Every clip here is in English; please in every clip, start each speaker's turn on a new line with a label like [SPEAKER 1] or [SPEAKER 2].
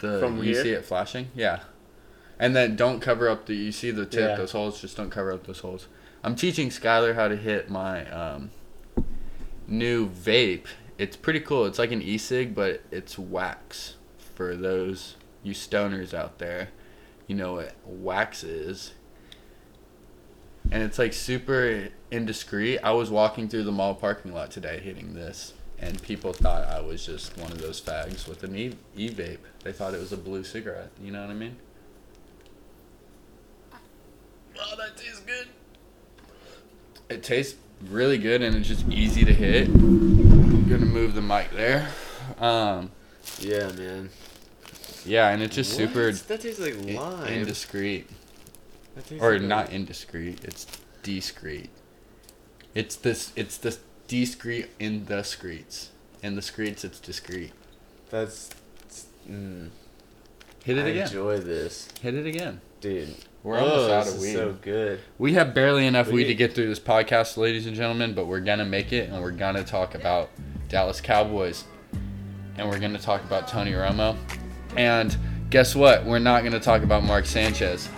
[SPEAKER 1] The
[SPEAKER 2] From
[SPEAKER 1] you
[SPEAKER 2] here?
[SPEAKER 1] see it flashing? Yeah. And then don't cover up the you see the tip,
[SPEAKER 2] Yeah.
[SPEAKER 1] those holes, just don't cover up those holes. I'm teaching Skylar how to hit my um, new vape. It's pretty cool. It's like an e-cig, but it's wax for those you stoners out there. You know what wax is. And it's like super indiscreet. I was walking through the mall parking lot today hitting this, and people thought I was just one of those fags with an e vape. They thought it was a blue cigarette. You know what I mean? Oh, that tastes good. It tastes really good, and it's just easy to hit. I'm gonna move the mic there. Um,
[SPEAKER 2] Yeah, man.
[SPEAKER 1] yeah, and it's just super
[SPEAKER 2] That tastes like
[SPEAKER 1] i-
[SPEAKER 2] lime.
[SPEAKER 1] indiscreet. Or
[SPEAKER 2] like a-
[SPEAKER 1] not indiscreet. It's discreet. It's this. It's the discreet in the streets. In the streets, it's discreet.
[SPEAKER 2] That's. Mm,
[SPEAKER 1] Hit it
[SPEAKER 2] I
[SPEAKER 1] again.
[SPEAKER 2] enjoy this,
[SPEAKER 1] Hit it again.
[SPEAKER 2] dude.
[SPEAKER 1] We're
[SPEAKER 2] oh,
[SPEAKER 1] almost out
[SPEAKER 2] this
[SPEAKER 1] of
[SPEAKER 2] is
[SPEAKER 1] weed.
[SPEAKER 2] So good.
[SPEAKER 1] We have barely enough
[SPEAKER 2] We-
[SPEAKER 1] weed to get through this podcast, ladies and gentlemen, but we're gonna make it, and we're gonna talk about Dallas Cowboys, and we're gonna talk about Tony Romo, and guess what? We're not gonna talk about Mark Sanchez.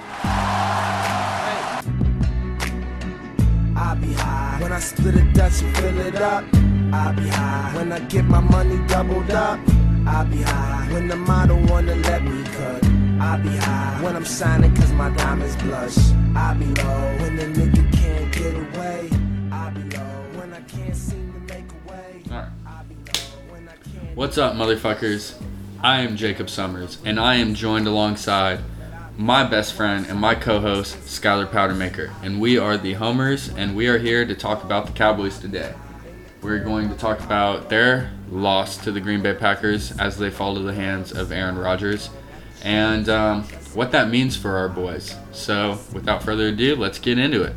[SPEAKER 3] I be high. When I split a Dutch and fill it up, I be high. When I get my money doubled up, I be high. When the model wanna let me cut, I be high. When I'm shining cause my diamonds blush, I be low. When the nigga can't get away, I be low. When I can't seem to make a way,
[SPEAKER 1] All right.
[SPEAKER 3] I be low. When I can't
[SPEAKER 1] What's up, motherfuckers? I am Jacob Summers, and I am joined alongside my best friend and my co-host Skylar Powdermaker, and we are the Homers, and we are here to talk about the Cowboys today. We're going to talk about their loss to the Green Bay Packers as they fall to the hands of Aaron Rodgers, and um, what that means for our boys. So, without further ado, let's get into it.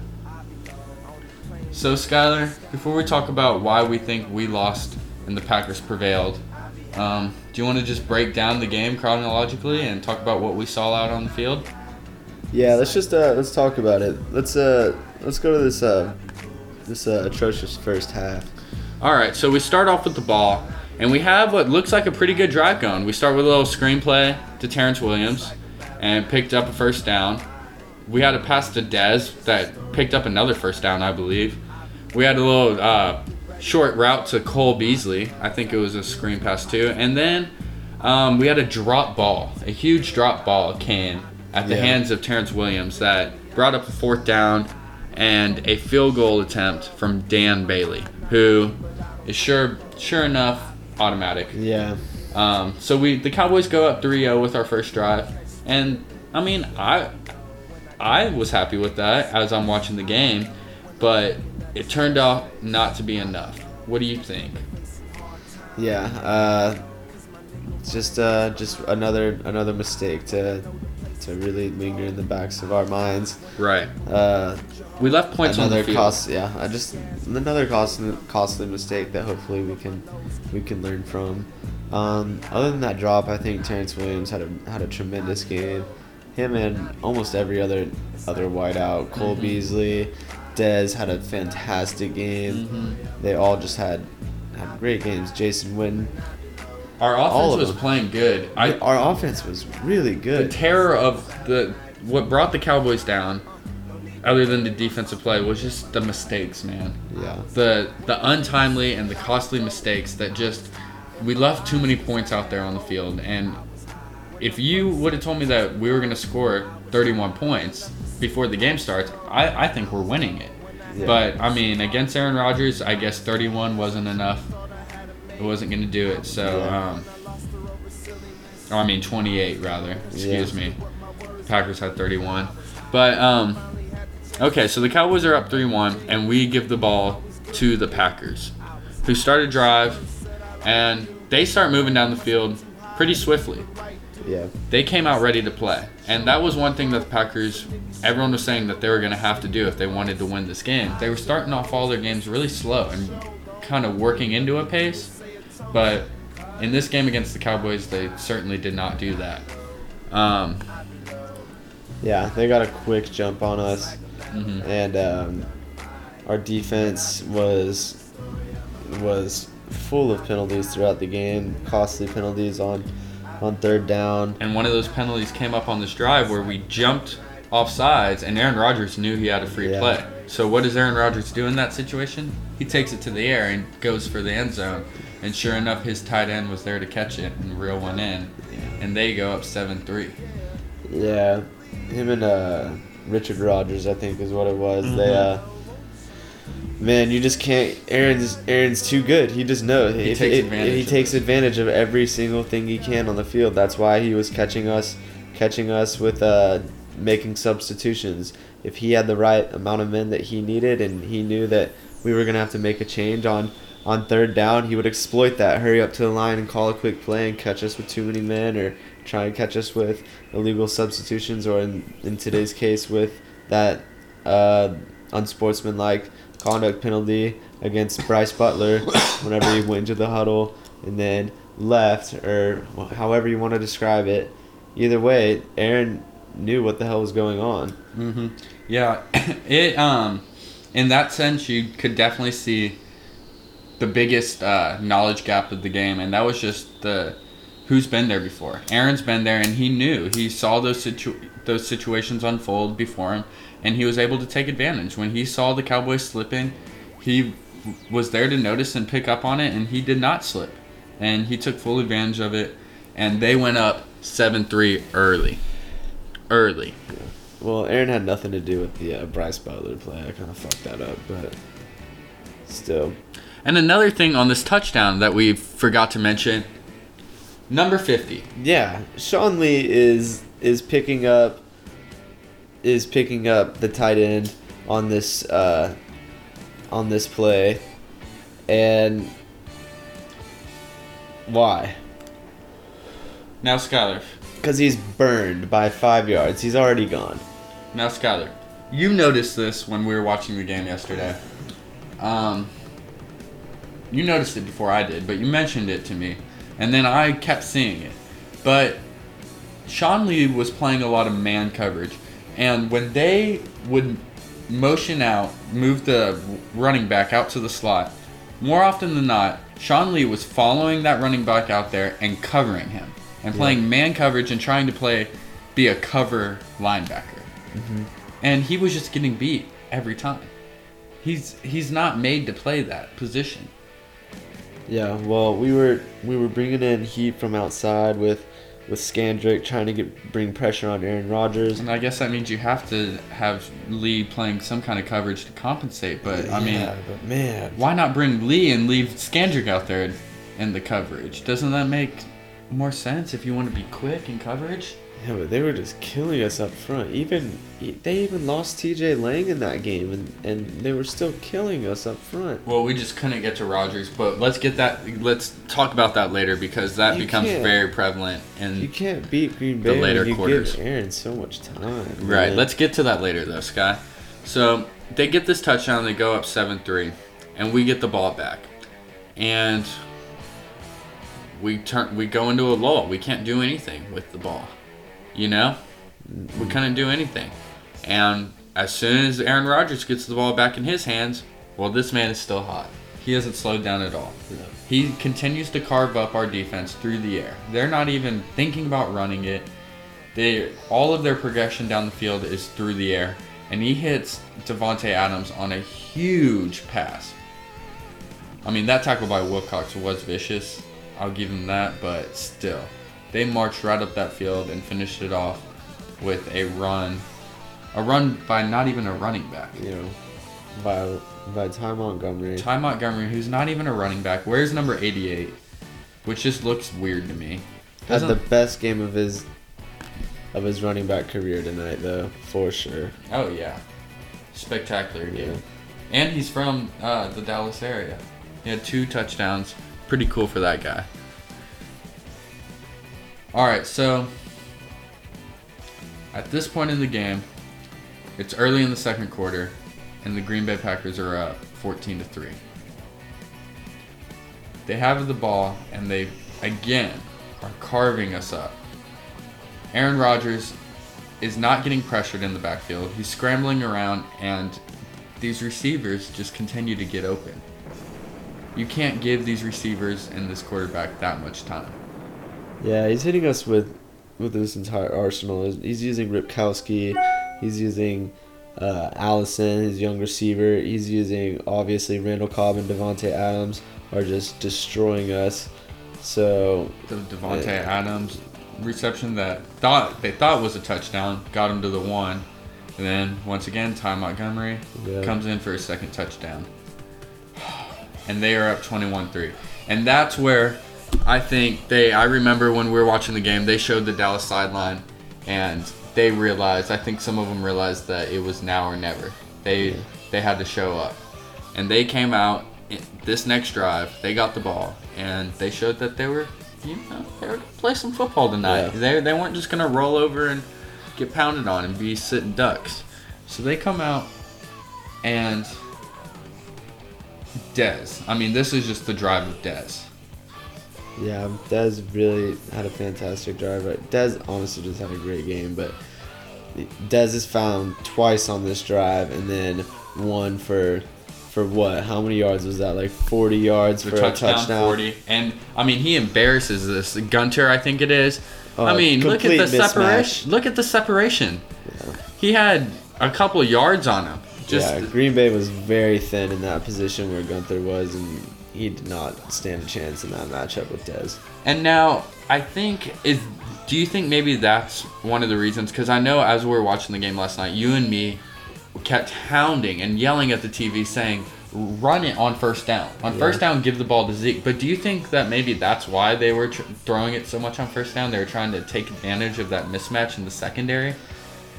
[SPEAKER 1] So, Skylar, before we talk about why we think we lost and the Packers prevailed, um, do you want to just break down the game chronologically and talk about what we saw out on the field?
[SPEAKER 2] Yeah, let's just uh, let's talk about it. Let's uh, let's go to this uh, this uh, atrocious first half.
[SPEAKER 1] All right, so we start off with the ball, and we have what looks like a pretty good drive going. We start with a little screenplay to Terrance Williams, and picked up a first down. We had a pass to Dez that picked up another first down, I believe. We had a little uh, short route to Cole Beasley. I think it was a screen pass too, and then um, we had a drop ball, a huge drop ball came at the
[SPEAKER 2] Yeah.
[SPEAKER 1] hands of Terrance Williams that brought up a fourth down and a field goal attempt from Dan Bailey, who is sure sure enough automatic.
[SPEAKER 2] Yeah,
[SPEAKER 1] Um, so we the Cowboys go up 3-0 with our first drive, and I mean I I was happy with that as I'm watching the game, but it turned out not to be enough. What do you think?
[SPEAKER 2] yeah. Uh, just uh, just another another mistake to to really linger in the backs of our minds.
[SPEAKER 1] Right.
[SPEAKER 2] Uh,
[SPEAKER 1] We left points on
[SPEAKER 2] another
[SPEAKER 1] the field.
[SPEAKER 2] cost, yeah. I just another costly costly mistake that hopefully we can we can learn from. Um, other than that drop, I think Terrance Williams had a had a tremendous game. Him and almost every other other wideout, Cole
[SPEAKER 1] Mm-hmm.
[SPEAKER 2] Beasley, Dez had a fantastic game.
[SPEAKER 1] Mm-hmm.
[SPEAKER 2] They all just had had great games. Jason Witten,
[SPEAKER 1] Our offense
[SPEAKER 2] of
[SPEAKER 1] was
[SPEAKER 2] them.
[SPEAKER 1] playing good. I
[SPEAKER 2] our offense was really good.
[SPEAKER 1] the terror of the what brought the Cowboys down, other than the defensive play, was just the mistakes, man.
[SPEAKER 2] yeah,
[SPEAKER 1] the the untimely and the costly mistakes that just we left too many points out there on the field and if you would have told me that we were going to score 31 points before the game starts I, I think we're winning it
[SPEAKER 2] Yeah.
[SPEAKER 1] but i mean against aaron rodgers i guess 31 wasn't enough it wasn't going to do it so
[SPEAKER 2] Yeah.
[SPEAKER 1] um i mean 28 rather excuse
[SPEAKER 2] Yeah.
[SPEAKER 1] me packers had 31 but um Okay, so the Cowboys are up 3 1, and we give the ball to the Packers, who start a drive, and they start moving down the field pretty swiftly.
[SPEAKER 2] Yeah,
[SPEAKER 1] They came out ready to play, and that was one thing that the Packers, everyone was saying that they were going to have to do if they wanted to win this game. They were starting off all their games really slow and kind of working into a pace, but in this game against the Cowboys, they certainly did not do that. Um,
[SPEAKER 2] yeah. They got a quick jump on us.
[SPEAKER 1] mhm.
[SPEAKER 2] and um, our defense was was full of penalties throughout the game, costly penalties on on third down.
[SPEAKER 1] And one of those penalties came up on this drive where we jumped off sides, and Aaron Rodgers knew he had a free
[SPEAKER 2] Yeah.
[SPEAKER 1] play. So what does Aaron Rodgers do in that situation? He takes it to the air and goes for the end zone. And sure enough, his tight end was there to catch it and reel one in. And they go up 7 3.
[SPEAKER 2] Yeah, him and uh, Richard Rodgers, I think, is what it was. They, uh, man, you just can't. Aaron's Aaron's too good. He just knows. He
[SPEAKER 1] takes advantage
[SPEAKER 2] He
[SPEAKER 1] of
[SPEAKER 2] takes advantage of every single thing he can on the field. That's why he was catching us, catching us with uh, making substitutions. If he had the right amount of men that he needed, and he knew that we were gonna have to make a change on. On third down, he would exploit that, hurry up to the line and call a quick play and catch us with too many men, or try and catch us with illegal substitutions, or in, in today's case with that uh, unsportsmanlike conduct penalty against Brice Butler whenever he went into the huddle and then left, or however you want to describe it. Either way, Aaron knew what the hell was going on.
[SPEAKER 1] Mm-hmm. Yeah, it um, in that sense, you could definitely see the biggest uh, knowledge gap of the game, and that was just the who's been there before. Aaron's been there, and he knew he saw those situ- those situations unfold before him, and he was able to take advantage. When he saw the Cowboys slipping, he was there to notice and pick up on it, and he did not slip, and he took full advantage of it, and they went up seven three early, early.
[SPEAKER 2] Well, Aaron had nothing to do with the uh, Brice Butler play. I kind of fucked that up, but still.
[SPEAKER 1] And another thing on this touchdown that we forgot to mention, number 50.
[SPEAKER 2] Yeah, Sean Lee is is picking up is picking up the tight end on this uh, on this play, and why?
[SPEAKER 1] Now Skyler,
[SPEAKER 2] Because he's burned by five yards. He's already gone.
[SPEAKER 1] now Skyler, you noticed this when we were watching the game yesterday. Um, you noticed it before I did, but you mentioned it to me, and then I kept seeing it. But Sean Lee was playing a lot of man coverage, and when they would motion out, move the running back out to the slot, more often than not, Sean Lee was following that running back out there and covering him, and playing man coverage and trying to play, be a cover linebacker, mm-hmm. and he was just getting beat every time. He's he's not made to play that position.
[SPEAKER 2] Yeah, well, we were we were bringing in heat from outside with with Scandrick trying to get bring pressure on Aaron Rodgers.
[SPEAKER 1] And I guess that means you have to have Lee playing some kind of coverage to compensate. But I mean,
[SPEAKER 2] but man,
[SPEAKER 1] why not bring Lee and leave Scandrick out there in the coverage? Doesn't that make more sense if you want to be quick in coverage?
[SPEAKER 2] Yeah, but they were just killing us up front. Even they even lost T.J. Lang in that game, and, and they were still killing us up front.
[SPEAKER 1] Well, we just couldn't get to Rodgers, but let's get that. Let's talk about that later because that
[SPEAKER 2] You
[SPEAKER 1] becomes very prevalent. And you
[SPEAKER 2] can't beat Green
[SPEAKER 1] The later
[SPEAKER 2] when you
[SPEAKER 1] quarters.
[SPEAKER 2] give Aaron so much time.
[SPEAKER 1] right,
[SPEAKER 2] man.
[SPEAKER 1] let's get to that later though, Sky. So they get this touchdown, they go up seven three, and we get the ball back, and we turn we go into a lull. We can't do anything with the ball, you know. We couldn't do anything, and as soon as Aaron Rodgers gets the ball back in his hands, well, this man is still hot. He hasn't slowed down at all. He continues to carve up our defense through the air. They're not even thinking about running it. They all of their progression down the field is through the air, and he hits Davante Adams on a huge pass. I mean, that tackle by Wilcox was vicious. I'll give him that, but still, they marched right up that field and finished it off with a run, a run by not even a running back.
[SPEAKER 2] you know, by by Ty Montgomery.
[SPEAKER 1] Ty Montgomery, who's not even a running back, wears number 88, which just looks weird to me.
[SPEAKER 2] had the best game of his of his running back career tonight, though, for sure.
[SPEAKER 1] Oh yeah, spectacular game.
[SPEAKER 2] Yeah.
[SPEAKER 1] And he's from uh, the Dallas area. He had two touchdowns. Pretty cool for that guy. All right, so at this point in the game, it's early in the second quarter, and the Green Bay Packers are up 14 to three. They have the ball, and they again are carving us up. Aaron Rodgers is not getting pressured in the backfield. He's scrambling around, and these receivers just continue to get open. You can't give these receivers and this quarterback that much time.
[SPEAKER 2] Yeah, he's hitting us with with this entire arsenal. He's using Ripkowski. He's using uh, Allison, his young receiver. He's using obviously Randall Cobb and Davante Adams are just destroying us. So
[SPEAKER 1] The Davante Adams reception that thought they thought was a touchdown got him to the one, and then once again Ty Montgomery
[SPEAKER 2] Yeah.
[SPEAKER 1] comes in for his second touchdown, and they are up 21-3, and that's where I think they. I remember when we were watching the game, they showed the Dallas sideline, and they realized. I think some of them realized that it was now or never. They they had to show up, and they came out this next drive. They got the ball, and they showed that they were, you know, they were gonna play some football tonight.
[SPEAKER 2] Yeah.
[SPEAKER 1] They they weren't just gonna roll over and get pounded on and be sitting ducks. So they come out and Dez. I mean, this is just the drive of Dez.
[SPEAKER 2] Yeah, Dez really had a fantastic drive. Right? Dez honestly just had a great game, but Dez is found twice on this drive, and then one for for what? How many yards was that? Like 40 yards
[SPEAKER 1] The
[SPEAKER 2] for
[SPEAKER 1] touchdown,
[SPEAKER 2] a touchdown.
[SPEAKER 1] 40. And I mean, he embarrasses this Gunter, I think it is. I
[SPEAKER 2] Oh,
[SPEAKER 1] mean, look at the
[SPEAKER 2] mismatch.
[SPEAKER 1] separation. Look at the separation. He had a couple yards on him. Just
[SPEAKER 2] yeah, Green Bay was very thin in that position where Gunter was, and he did not stand a chance in that matchup with Dez.
[SPEAKER 1] And now I think is. Do you think maybe that's one of the reasons? Because I know as we were watching the game last night, you and me kept hounding and yelling at the TV, saying, "Run it on first down. On
[SPEAKER 2] Yeah.
[SPEAKER 1] first down, give the ball to Zeke." But do you think that maybe that's why they were tr- throwing it so much on first down? They were trying to take advantage of that mismatch in the secondary.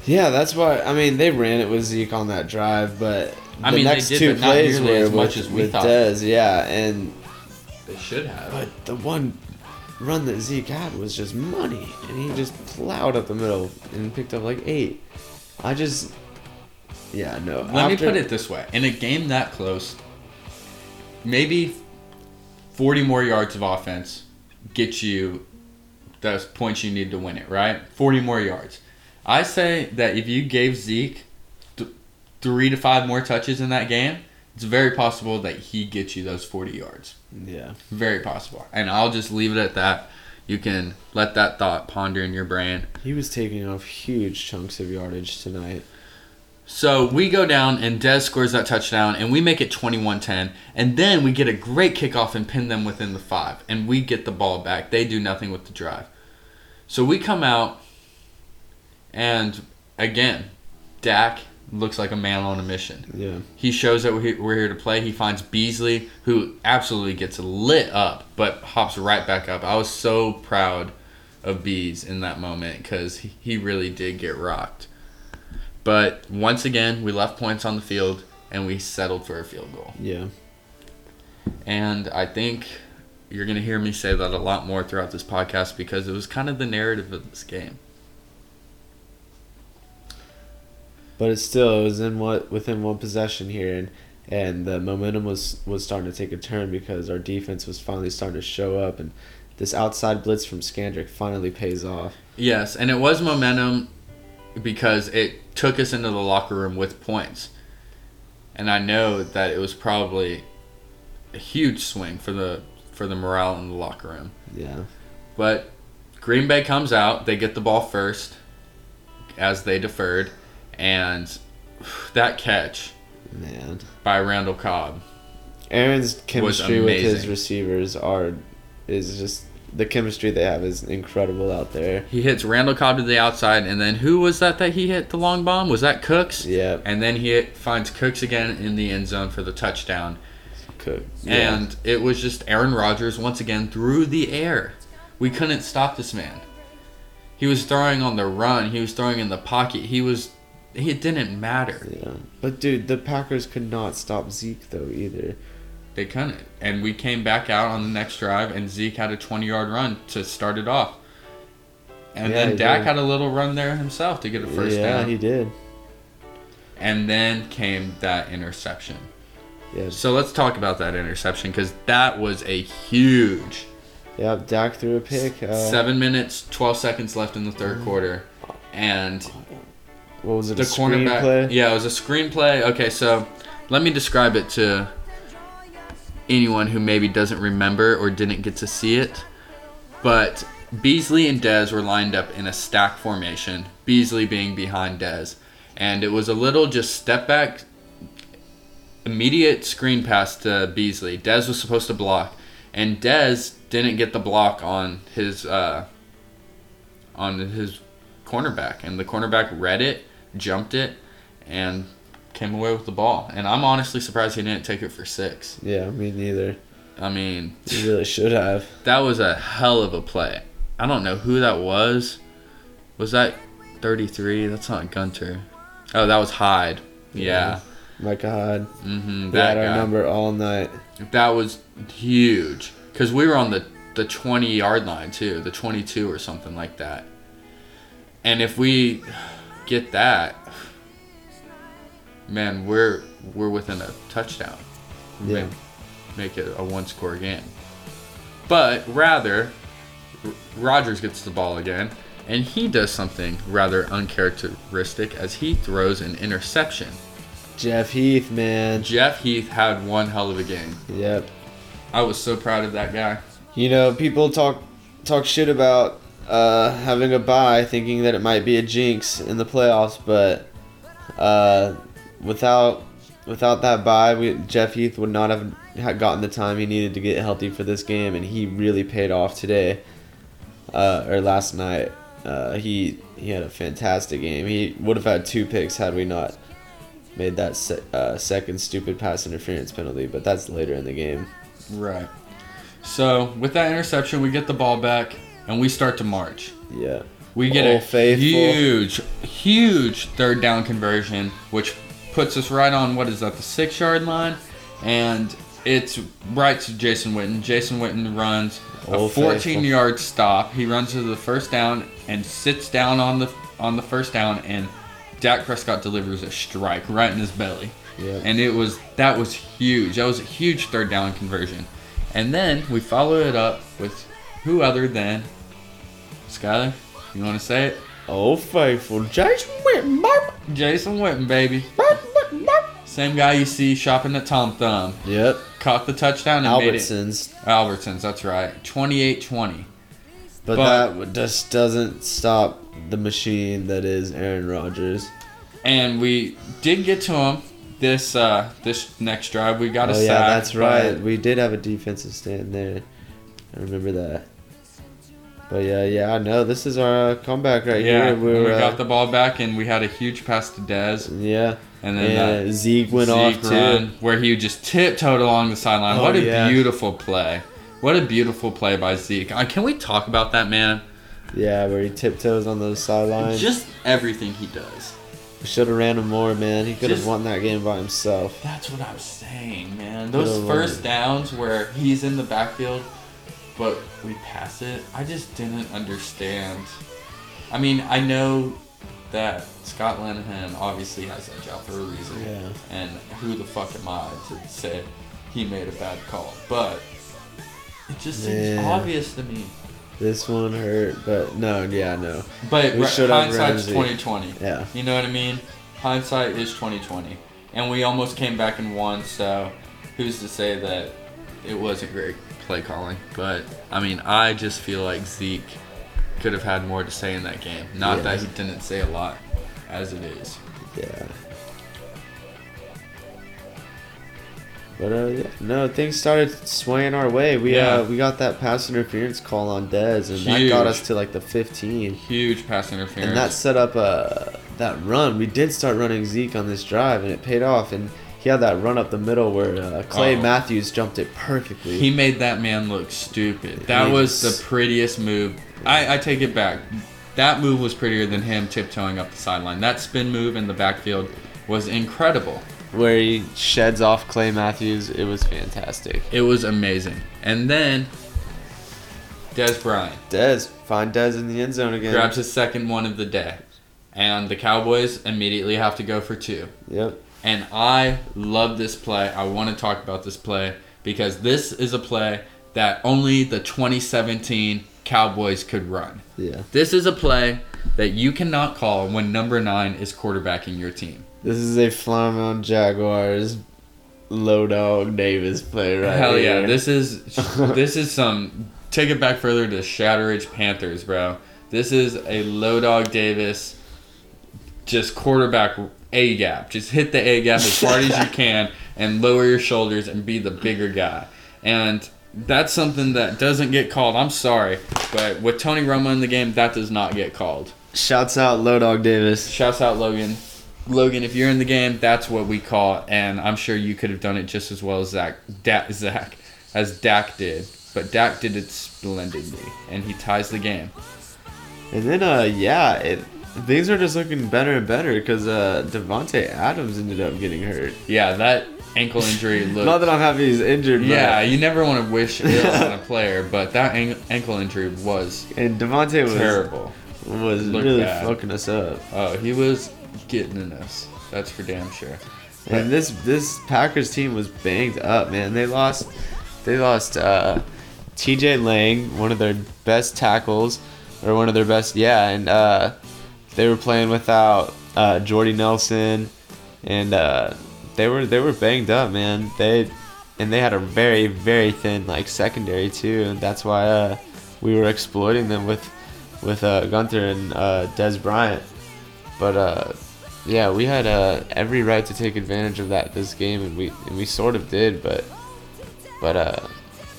[SPEAKER 2] Yeah, that's why. I mean, they ran it with Zeke on that drive, but
[SPEAKER 1] I
[SPEAKER 2] the
[SPEAKER 1] mean, they
[SPEAKER 2] next
[SPEAKER 1] did,
[SPEAKER 2] two
[SPEAKER 1] but not
[SPEAKER 2] plays
[SPEAKER 1] nearly
[SPEAKER 2] were
[SPEAKER 1] as much
[SPEAKER 2] with,
[SPEAKER 1] as we
[SPEAKER 2] with
[SPEAKER 1] thought.
[SPEAKER 2] Dez. Yeah, and
[SPEAKER 1] They should have.
[SPEAKER 2] but the one run that Zeke had was just money, and he just plowed up the middle and picked up like eight. I just, yeah, no.
[SPEAKER 1] Let me put it this way: in a game that close, maybe forty more yards of offense get you those points you need to win it. Right? Forty more yards. I say that if you gave Zeke th- three to five more touches in that game, it's very possible that he gets you those forty yards.
[SPEAKER 2] Yeah,
[SPEAKER 1] Very possible. And I'll just leave it at that. You can let that thought ponder in your brain.
[SPEAKER 2] he was taking off huge chunks of yardage tonight.
[SPEAKER 1] So we go down and Dez scores that touchdown and we make it 21-10 and then we get a great kickoff and pin them within the 5 and we get the ball back. They do nothing with the drive. So we come out and again, Dak looks like a man on a mission.
[SPEAKER 2] Yeah,
[SPEAKER 1] He shows that we're here, to play. He finds Beasley, who absolutely gets lit up, but hops right back up. I was so proud of Bees in that moment because he, he really did get rocked. But once again, we left points on the field and we settled for a field goal.
[SPEAKER 2] yeah.
[SPEAKER 1] And I think you're going to hear me say that a lot more throughout this podcast because it was kind of the narrative of this game.
[SPEAKER 2] But it still it was in what within one possession here, and and the momentum was was starting to take a turn because our defense was finally starting to show up, and this outside blitz from Scandrick finally pays off.
[SPEAKER 1] Yes, and it was momentum because it took us into the locker room with points. And I know that it was probably a huge swing for the for the morale in the locker room.
[SPEAKER 2] Yeah,
[SPEAKER 1] But Green Bay comes out, they get the ball first as they deferred and that catch
[SPEAKER 2] man.
[SPEAKER 1] by Randall Cobb.
[SPEAKER 2] Aaron's chemistry with his receivers are is just the chemistry they have is incredible out there.
[SPEAKER 1] He hits Randall Cobb to the outside and then who was that that he hit the long bomb? Was that Cooks?
[SPEAKER 2] Yeah,
[SPEAKER 1] And then he hit, finds Cooks again in the end zone for the touchdown.
[SPEAKER 2] cook. Yeah.
[SPEAKER 1] And it was just Aaron Rodgers once again through the air. We couldn't stop this man. He was throwing on the run. He was throwing in the pocket. He was. It didn't matter.
[SPEAKER 2] yeah, but dude, the Packers could not stop Zeke though either.
[SPEAKER 1] They couldn't. And we came back out on the next drive, and Zeke had a 20 yard run to start it off. And
[SPEAKER 2] Yeah,
[SPEAKER 1] then
[SPEAKER 2] he
[SPEAKER 1] Dak
[SPEAKER 2] did.
[SPEAKER 1] had a little run there himself to get a first
[SPEAKER 2] yeah,
[SPEAKER 1] down.
[SPEAKER 2] Yeah, he did.
[SPEAKER 1] And then came that interception.
[SPEAKER 2] Yeah,
[SPEAKER 1] So let's talk about that interception because that was a huge
[SPEAKER 2] yeah. Dak threw a pick. Uh,
[SPEAKER 1] Seven minutes, twelve seconds left in the third quarter, and
[SPEAKER 2] What was it?
[SPEAKER 1] the cornerback.
[SPEAKER 2] screenplay?
[SPEAKER 1] Yeah, it was a screenplay. Okay, so let me describe it to anyone who maybe doesn't remember or didn't get to see it. But Beasley and Dez were lined up in a stack formation, Beasley being behind Dez. And it was a little just step back, immediate screen pass to Beasley. Dez was supposed to block, and Dez didn't get the block on his uh, on his cornerback, and the cornerback read it, jumped it, and came away with the ball. And I'm honestly surprised he didn't take it for six.
[SPEAKER 2] Yeah, me neither.
[SPEAKER 1] I mean,
[SPEAKER 2] He really should have.
[SPEAKER 1] that was a hell of a play. I don't know who that was. Was that 33? That's not Gunter. Oh, that was Hyde. Yeah.
[SPEAKER 2] Micah Hyde.
[SPEAKER 1] Mm-hmm. That
[SPEAKER 2] had our
[SPEAKER 1] guy.
[SPEAKER 2] number all night.
[SPEAKER 1] That was huge. Because we were on the, the 20 yard line, too. The 22 or something like that. And if we get that, man, we're we're within a touchdown.
[SPEAKER 2] Yeah.
[SPEAKER 1] Make, make it a one score game. But rather, R- Rodgers gets the ball again, and he does something rather uncharacteristic as he throws an interception.
[SPEAKER 2] Jeff Heath, man.
[SPEAKER 1] Jeff Heath had one hell of a game.
[SPEAKER 2] Yep.
[SPEAKER 1] I was so proud of that guy.
[SPEAKER 2] You know, people talk talk shit about uh, having a bye, thinking that it might be a jinx in the playoffs, but uh, without without that bye, we, Jeff Heath would not have gotten the time he needed to get healthy for this game, and he really paid off today uh, or last night. Uh, he he had a fantastic game. He would have had two picks had we not made that se- uh, second stupid pass interference penalty, but that's later in the game.
[SPEAKER 1] Right. So with that interception, we get the ball back and we start to march.
[SPEAKER 2] Yeah.
[SPEAKER 1] We get
[SPEAKER 2] Oh,
[SPEAKER 1] a
[SPEAKER 2] faithful.
[SPEAKER 1] huge, huge third down conversion, which puts us right on what is that the six yard line, and it's right to Jason Witten. Jason Witten runs a
[SPEAKER 2] Oh,
[SPEAKER 1] 14
[SPEAKER 2] faithful.
[SPEAKER 1] yard stop. He runs to the first down and sits down on the on the first down, and Dak Prescott delivers a strike right in his belly.
[SPEAKER 2] Yeah.
[SPEAKER 1] And it was that was huge. That was a huge third down conversion. And then we follow it up with who other than Skyler? You want to say it?
[SPEAKER 2] Oh, faithful Jason Witten, Barb,
[SPEAKER 1] Jason Witten, baby. Same guy you see shopping at Tom Thumb.
[SPEAKER 2] Yep.
[SPEAKER 1] Caught the touchdown and made it.
[SPEAKER 2] Albertsons.
[SPEAKER 1] Albertsons, that's right. 28-20.
[SPEAKER 2] But,
[SPEAKER 1] But-
[SPEAKER 2] that just doesn't stop the machine that is Aaron Rodgers.
[SPEAKER 1] And we did get to him this uh this next drive. We got a
[SPEAKER 2] oh,
[SPEAKER 1] sack.
[SPEAKER 2] yeah, that's right. We did have a defensive stand there. I remember that. But yeah, yeah, I know. This is our uh, comeback right
[SPEAKER 1] Yeah,
[SPEAKER 2] here.
[SPEAKER 1] we,
[SPEAKER 2] We were, uh,
[SPEAKER 1] got the ball back and we had a huge pass to Dez.
[SPEAKER 2] yeah.
[SPEAKER 1] And then
[SPEAKER 2] And
[SPEAKER 1] that
[SPEAKER 2] Zeke went
[SPEAKER 1] Zeke
[SPEAKER 2] off too.
[SPEAKER 1] where he just tiptoed along the sideline.
[SPEAKER 2] Oh,
[SPEAKER 1] what a
[SPEAKER 2] yeah.
[SPEAKER 1] beautiful play. What a beautiful play by Zeke. Uh, can we talk about that man?
[SPEAKER 2] Yeah, where he tiptoes on those sidelines.
[SPEAKER 1] Just everything he does.
[SPEAKER 2] Should have ran him more, man. He could have won that game by himself.
[SPEAKER 1] That's what I'm saying, man. Those first downs where he's in the backfield, but we pass it, I just didn't understand. I mean, I know that Scott Linehan obviously has that job for a reason.
[SPEAKER 2] Yeah.
[SPEAKER 1] And who the fuck am I to say he made a bad call? But it just seems obvious to me.
[SPEAKER 2] This one hurt, but no, yeah, no.
[SPEAKER 1] But
[SPEAKER 2] We
[SPEAKER 1] re-
[SPEAKER 2] should
[SPEAKER 1] hindsight's twenty twenty.
[SPEAKER 2] Yeah.
[SPEAKER 1] You know what I mean? Hindsight is twenty twenty, and we almost came back and won. So, who's to say that it wasn't great play calling? But I mean, I just feel like Zeke could have had more to say in that game. Not that he didn't say a lot, as it is.
[SPEAKER 2] Yeah. But uh, yeah, no, things started swaying our way. We
[SPEAKER 1] Yeah.
[SPEAKER 2] uh, we got that pass interference call on Dez, and that got us to like the 15,
[SPEAKER 1] Huge pass interference.
[SPEAKER 2] and that set up uh, that run. We did start running Zeke on this drive, and it paid off. And he had that run up the middle where uh, Clay
[SPEAKER 1] Oh.
[SPEAKER 2] Matthews jumped it perfectly.
[SPEAKER 1] He made that man look stupid. That was the prettiest move. I, I take it back. That move was prettier than him tiptoeing up the sideline. That spin move in the backfield was incredible.
[SPEAKER 2] where he sheds off Clay Matthews. It was fantastic.
[SPEAKER 1] It was amazing. And then Dez Bryant
[SPEAKER 2] Dez, find Dez in the end zone again.
[SPEAKER 1] grabs his second one of the day. And the Cowboys immediately have to go for two.
[SPEAKER 2] Yep.
[SPEAKER 1] And I love this play. I want to talk about this play because this is a play that only the 2017 Cowboys could run.
[SPEAKER 2] Yeah.
[SPEAKER 1] This is a play that you cannot call when number nine is quarterbacking your team.
[SPEAKER 2] This is a Flamon Jaguars low dog Davis play right
[SPEAKER 1] Hell
[SPEAKER 2] here.
[SPEAKER 1] yeah! This is this is some take it back further to Shatteridge Panthers, bro. This is a low dog Davis, just quarterback A gap. Just hit the A gap as hard as you can and lower your shoulders and be the bigger guy. And that's something that doesn't get called. I'm sorry, but with Tony Romo in the game, that does not get called.
[SPEAKER 2] Shouts out Low Dog Davis.
[SPEAKER 1] Shouts out Logan. Logan, if you're in the game, that's what we call it, and I'm sure you could have done it just as well as Zach, da- Zach, as Dak did. But Dak did it splendidly, and he ties the game.
[SPEAKER 2] And then, uh, yeah, it, things are just looking better and better because uh, Davante Adams ended up getting hurt.
[SPEAKER 1] Yeah, that ankle injury looked.
[SPEAKER 2] Not that I'm happy he's injured, but
[SPEAKER 1] yeah, you never want to wish ill on a player, but that an- ankle injury was
[SPEAKER 2] and Davante was
[SPEAKER 1] terrible.
[SPEAKER 2] was
[SPEAKER 1] Looked
[SPEAKER 2] really
[SPEAKER 1] bad.
[SPEAKER 2] fucking us up.
[SPEAKER 1] Oh, he was getting in us. That's for damn sure.
[SPEAKER 2] And this this Packers team was banged up, man. They lost they lost uh, T.J. Lang, one of their best tackles, or one of their best, yeah, and uh, they were playing without uh, Jordy Nelson, and uh, they were they were banged up, man. They and they had a very very thin like secondary too, and that's why uh, we were exploiting them with with uh, Gunter and uh, Dez Bryant. But uh, yeah, we had every right to take advantage of that this game, and we and we sort of did. But but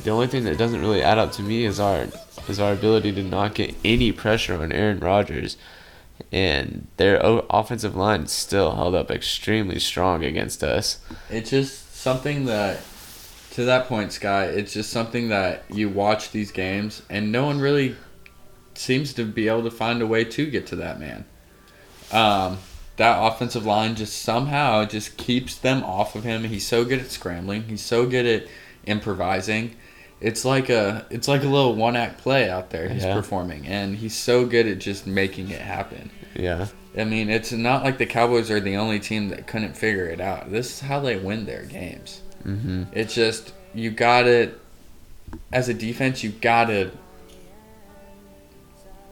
[SPEAKER 2] the only thing that doesn't really add up to me is our is our ability to not get any pressure on Aaron Rodgers, and their offensive line still held up extremely strong against us.
[SPEAKER 1] It's just something that, to that point, Sky, it's just something that you watch these games and no one really seems to be able to find a way to get to that man. Um, that offensive line just somehow just keeps them off of him. He's so good at scrambling. He's so good at improvising. It's like a it's like a little one act play out there he's
[SPEAKER 2] Yeah.
[SPEAKER 1] performing, and he's so good at just making it happen.
[SPEAKER 2] Yeah,
[SPEAKER 1] I mean, it's not like the Cowboys are the only team that couldn't figure it out. This is how they win their games.
[SPEAKER 2] hmm
[SPEAKER 1] It's just you gotta, as a defense, you gotta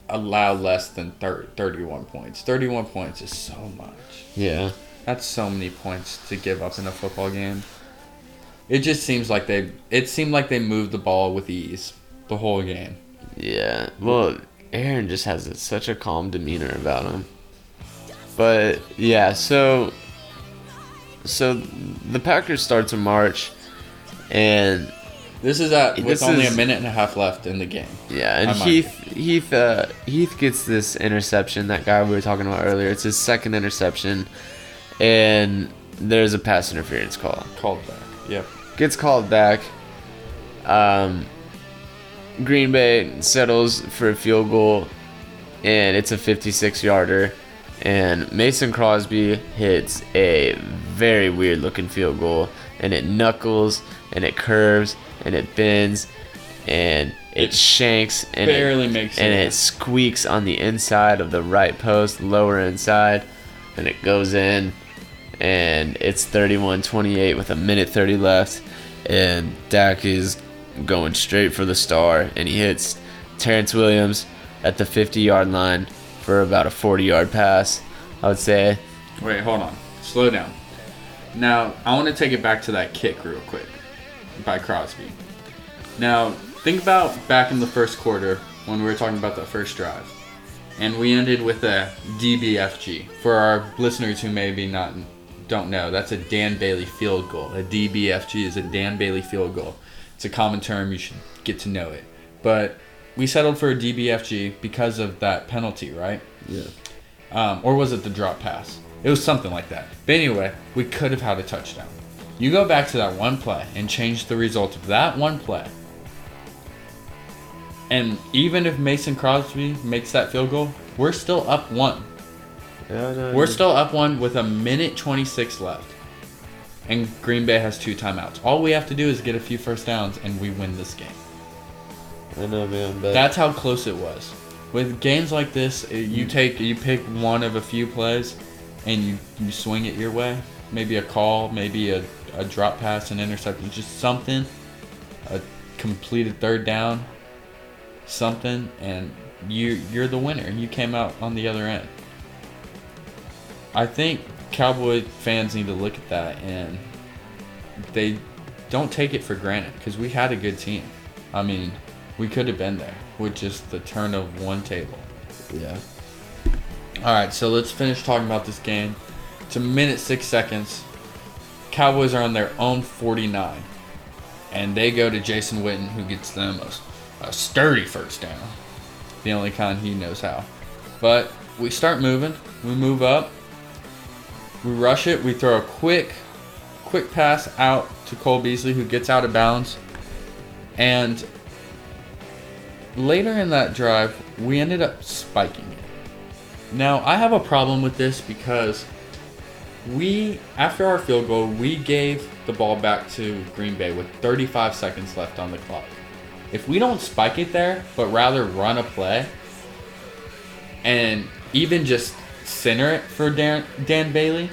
[SPEAKER 1] allow less than 30, 31 points. Thirty-one points is so much.
[SPEAKER 2] yeah.
[SPEAKER 1] That's so many points to give up in a football game. It just seems like they. It seemed like they moved the ball with ease the whole game.
[SPEAKER 2] Yeah. Well, Aaron just has such a calm demeanor about him. But yeah, so so the Packers start to march, and
[SPEAKER 1] This is at with only
[SPEAKER 2] is-
[SPEAKER 1] a minute and a half left in the game.
[SPEAKER 2] yeah, and Heath Heath uh, Heath gets this interception. That guy we were talking about earlier. It's his second interception, and there's a pass interference call.
[SPEAKER 1] Called back. Yep.
[SPEAKER 2] Gets called back. Um, Green Bay settles for a field goal, and it's a 56 yarder. And Mason Crosby hits a very weird looking field goal, and it knuckles, and it curves, and it bends, and it,
[SPEAKER 1] It
[SPEAKER 2] shanks, and
[SPEAKER 1] barely
[SPEAKER 2] it,
[SPEAKER 1] makes
[SPEAKER 2] and
[SPEAKER 1] it.
[SPEAKER 2] it squeaks on the inside of the right post, lower inside, and it goes in and it's 31-28 with a minute 30 left and Dak is going straight for the star and he hits Terrance Williams at the 50 yard line for about a 40 yard pass I would say
[SPEAKER 1] Wait, hold on. Slow down. Now, I want to take it back to that kick real quick by Crosby. Now, think about back in the first quarter when we were talking about that first drive. And we ended with a DBFG. For our listeners who maybe not don't know, that's a Dan Bailey field goal. A DBFG is a Dan Bailey field goal. It's a common term, you should get to know it. But we settled for a DBFG because of that penalty, right?
[SPEAKER 2] yeah
[SPEAKER 1] um, or was it the drop pass? It was something like that. But anyway, we could have had a touchdown. You go back to that one play and change the result of that one play. And even if Mason Crosby makes that field goal, we're still up one.
[SPEAKER 2] Yeah, no,
[SPEAKER 1] We're still up one with a minute 26 left. And Green Bay has two timeouts. All we have to do is get a few first downs and we win this game.
[SPEAKER 2] I know man but
[SPEAKER 1] That's how close it was. With games like this, uh, you take you pick one of a few plays, and you you swing it your way. Maybe a call, maybe a, a drop pass, an interception, just something. A completed third down, something, and you you're the winner. And you came out on the other end. I think Cowboy fans need to look at that and they don't take it for granted because we had a good team. I mean, We could have been there with just the turn of one table.
[SPEAKER 2] Yeah.
[SPEAKER 1] All right, so let's finish talking about this game. It's a minute six seconds. Cowboys are on their own 49, and they go to Jason Witten, who gets them a, a sturdy first down, the only kind he knows how. But we start moving. We move up. We rush it. We throw a quick, quick pass out to Cole Beasley, who gets out of bounds, and later in that drive, we ended up spiking it. Now, I have a problem with this because we, after our field goal, we gave the ball back to Green Bay with 35 seconds left on the clock. If we don't spike it there, but rather run a play and even just center it for Dan, Dan Bailey,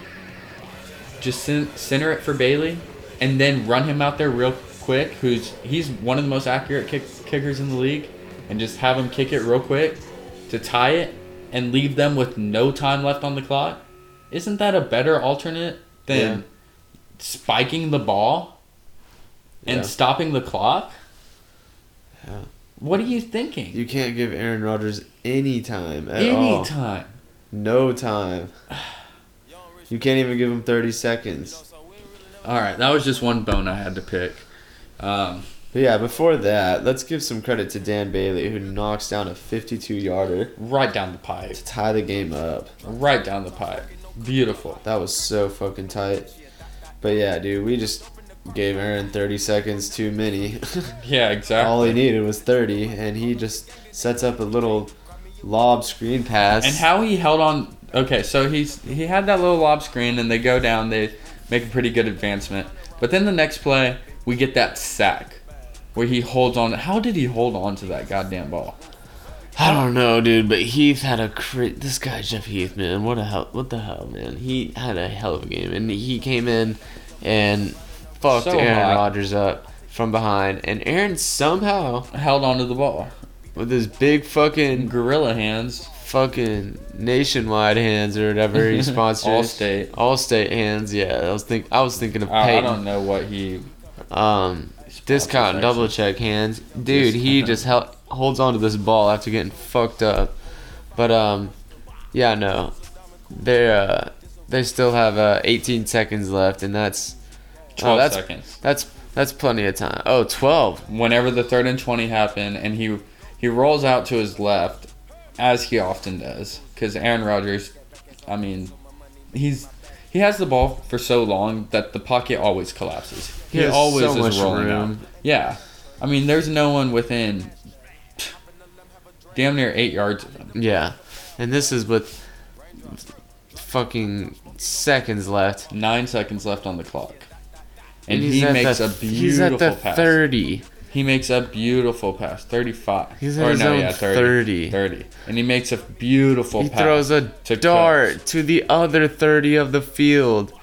[SPEAKER 1] just center it for Bailey, and then run him out there real quick, who's he's one of the most accurate kick, kickers in the league, and just have him kick it real quick to tie it and leave them with no time left on the clock. Isn't that a better alternate than
[SPEAKER 2] Yeah.
[SPEAKER 1] spiking the ball and
[SPEAKER 2] Yeah.
[SPEAKER 1] stopping the clock?
[SPEAKER 2] Yeah.
[SPEAKER 1] What are you thinking?
[SPEAKER 2] You can't give Aaron Rodgers any time at all.
[SPEAKER 1] Anytime.
[SPEAKER 2] No time. You can't even give him 30 seconds.
[SPEAKER 1] All right, that was just one bone I had to pick. Um,
[SPEAKER 2] But yeah, before that, let's give some credit to Dan Bailey, who knocks down a 52 yarder
[SPEAKER 1] right down the pipe.
[SPEAKER 2] to tie the game up.
[SPEAKER 1] Right down the pipe. Beautiful.
[SPEAKER 2] That was so fucking tight. But yeah, dude, we just gave Aaron 30 seconds too many.
[SPEAKER 1] Yeah, exactly.
[SPEAKER 2] All he needed was 30, and he just sets up a little lob screen pass.
[SPEAKER 1] And how he held on. Okay, so he's he had that little lob screen, and they go down. They make a pretty good advancement. But then the next play, we get that sack where he holds on. How did he hold on to that goddamn ball?
[SPEAKER 2] I don't know, dude, but Heath had a cra- this guy Jeff Heath, man. What a hell, what the hell, man. He had a hell of a game, and he came in and fucked
[SPEAKER 1] So
[SPEAKER 2] Aaron. Rodgers up from behind, and Aaron somehow
[SPEAKER 1] Held on to the ball.
[SPEAKER 2] With his big fucking
[SPEAKER 1] Gorilla hands.
[SPEAKER 2] fucking nationwide hands or whatever he sponsors.
[SPEAKER 1] Allstate.
[SPEAKER 2] Allstate hands. Yeah, I was think I was thinking of
[SPEAKER 1] I, I
[SPEAKER 2] Peyton.
[SPEAKER 1] don't know what he.
[SPEAKER 2] Um, discount and double check hands, dude. He
[SPEAKER 1] Discount.
[SPEAKER 2] just held, holds on to this ball after getting fucked up. But um, yeah, no, they uh, they still have uh 18 seconds left, and that's
[SPEAKER 1] 12
[SPEAKER 2] oh, that's
[SPEAKER 1] seconds.
[SPEAKER 2] that's that's plenty of time. Oh, 12.
[SPEAKER 1] Whenever the third and 20 happen, and he he rolls out to his left, as he often does, because Aaron Rodgers, I mean, he's he has the ball for so long that the pocket always collapses. He,
[SPEAKER 2] He has
[SPEAKER 1] always
[SPEAKER 2] so
[SPEAKER 1] is rolling
[SPEAKER 2] room.
[SPEAKER 1] out. Yeah, I mean, there's no one within damn near eight yards of him.
[SPEAKER 2] Yeah, and this is with fucking seconds left.
[SPEAKER 1] Nine seconds left on the clock, and
[SPEAKER 2] he's
[SPEAKER 1] he makes
[SPEAKER 2] the,
[SPEAKER 1] a beautiful
[SPEAKER 2] He's at the
[SPEAKER 1] pass.
[SPEAKER 2] 30.
[SPEAKER 1] He makes a beautiful pass, 35.
[SPEAKER 2] He's at his own 30.
[SPEAKER 1] 30. And he makes a beautiful
[SPEAKER 2] He
[SPEAKER 1] pass.
[SPEAKER 2] He throws a
[SPEAKER 1] to
[SPEAKER 2] dart to the other 30 of the field.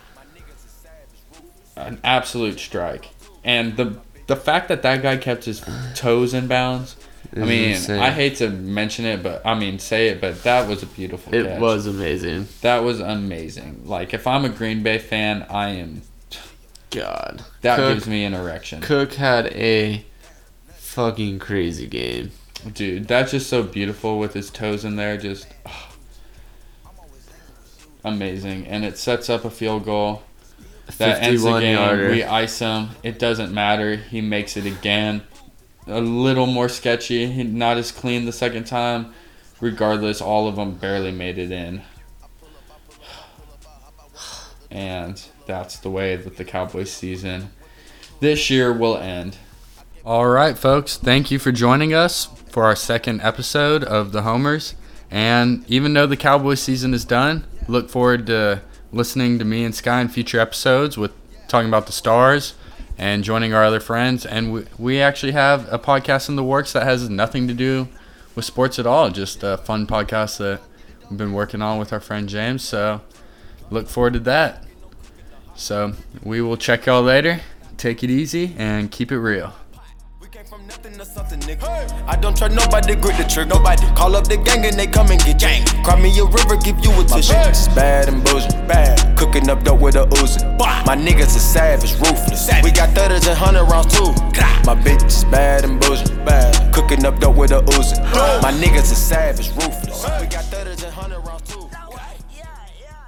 [SPEAKER 1] An absolute strike. And the the fact that that guy kept his toes in bounds. I mean,
[SPEAKER 2] insane.
[SPEAKER 1] I hate to mention it, but I mean, say it, but that was a beautiful
[SPEAKER 2] It
[SPEAKER 1] catch.
[SPEAKER 2] was amazing.
[SPEAKER 1] That was amazing. Like, if I'm a Green Bay fan, I am.
[SPEAKER 2] God.
[SPEAKER 1] That
[SPEAKER 2] Cook,
[SPEAKER 1] gives me an erection.
[SPEAKER 2] Cook had a fucking crazy game.
[SPEAKER 1] Dude, that's just so beautiful with his toes in there. Just ah. amazing. And it sets up a field goal. That ends the game.
[SPEAKER 2] yarder.
[SPEAKER 1] We ice him. It doesn't matter. He makes it again. A little more sketchy. Not as clean the second time. Regardless, all of them barely made it in. And that's the way that the Cowboys season this year will end. All right, folks. Thank you for joining us for our second episode of the Homers. And even though the Cowboys season is done, look forward to listening to me and Sky in future episodes with talking about the stars and joining our other friends. And we, we actually have a podcast in the works that has nothing to do with sports at all, just a fun podcast that we've been working on with our friend James. So look forward to that. So we will check y'all later. Take it easy and keep it real.
[SPEAKER 3] We came from nothing to something, nigga. I don't trust nobody, grip the trigger. Nobody call up the gang and they come and get gang. Cry me a river, give you a tissue. My bitch is bad and bullshit, bad. Cooking up dope with a Uzi. My niggas are savage, ruthless. We got thudders and hundred rounds too. My bitch is bad and bullshit, bad. Cooking up dope with a Uzi. My niggas are savage, ruthless. We got